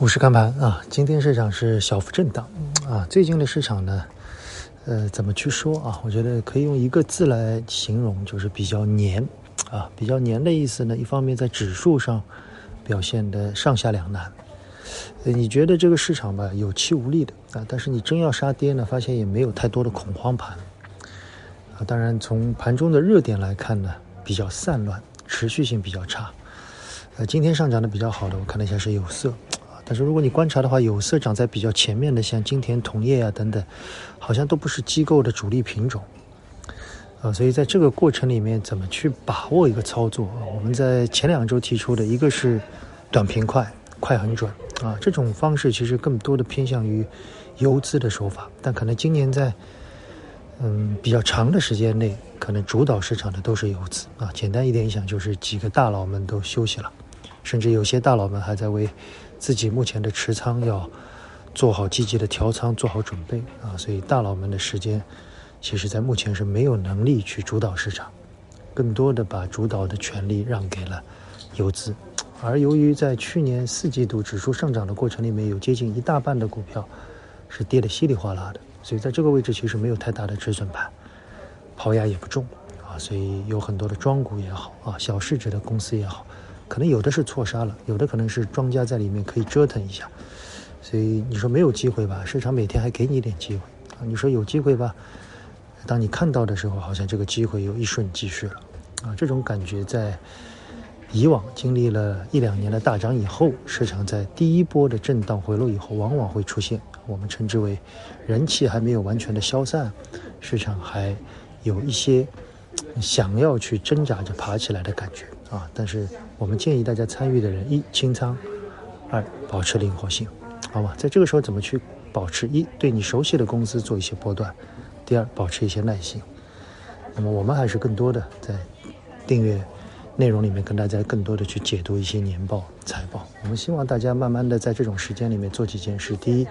五市看盘啊，今天市场是小幅震荡啊。最近的市场呢，呃，怎么去说啊？我觉得可以用一个字来形容，就是比较黏啊。比较黏的意思呢，一方面在指数上表现的上下两难。呃你觉得这个市场吧有气无力的啊？但是你真要杀跌呢，发现也没有太多的恐慌盘啊。当然，从盘中的热点来看呢，比较散乱，持续性比较差。呃，今天上涨的比较好的，我看了一下是有色。但是如果你观察的话，有色涨在比较前面的，像金田铜业啊等等，好像都不是机构的主力品种，啊，所以在这个过程里面，怎么去把握一个操作啊？我们在前两周提出的一个是短平快，快很准啊，这种方式其实更多的偏向于游资的手法，但可能今年在嗯比较长的时间内，可能主导市场的都是游资啊。简单一点想，就是几个大佬们都休息了，甚至有些大佬们还在为。自己目前的持仓要做好积极的调仓，做好准备啊！所以大佬们的时间，其实在目前是没有能力去主导市场，更多的把主导的权利让给了游资。而由于在去年四季度指数上涨的过程里面，有接近一大半的股票是跌得稀里哗啦的，所以在这个位置其实没有太大的止损盘，抛压也不重啊！所以有很多的庄股也好啊，小市值的公司也好。可能有的是错杀了，有的可能是庄家在里面可以折腾一下，所以你说没有机会吧？市场每天还给你一点机会啊！你说有机会吧？当你看到的时候，好像这个机会又一瞬即逝了啊！这种感觉在以往经历了一两年的大涨以后，市场在第一波的震荡回落以后，往往会出现我们称之为人气还没有完全的消散，市场还有一些想要去挣扎着爬起来的感觉。啊，但是我们建议大家参与的人，一清仓，二保持灵活性，好吧？在这个时候怎么去保持？一对你熟悉的公司做一些波段，第二保持一些耐心。那么我们还是更多的在订阅内容里面跟大家更多的去解读一些年报、财报。我们希望大家慢慢的在这种时间里面做几件事：第一，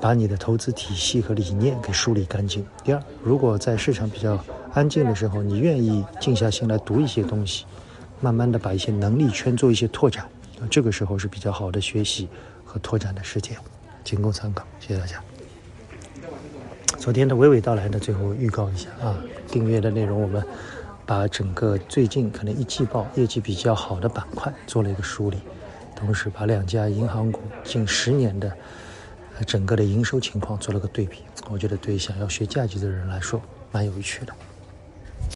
把你的投资体系和理念给梳理干净；第二，如果在市场比较安静的时候，你愿意静下心来读一些东西。慢慢的把一些能力圈做一些拓展，这个时候是比较好的学习和拓展的时间，仅供参考。谢谢大家。昨天的娓娓道来呢，最后预告一下啊，订阅的内容我们把整个最近可能一季报业绩比较好的板块做了一个梳理，同时把两家银行股近十年的整个的营收情况做了个对比，我觉得对想要学价值的人来说蛮有趣的。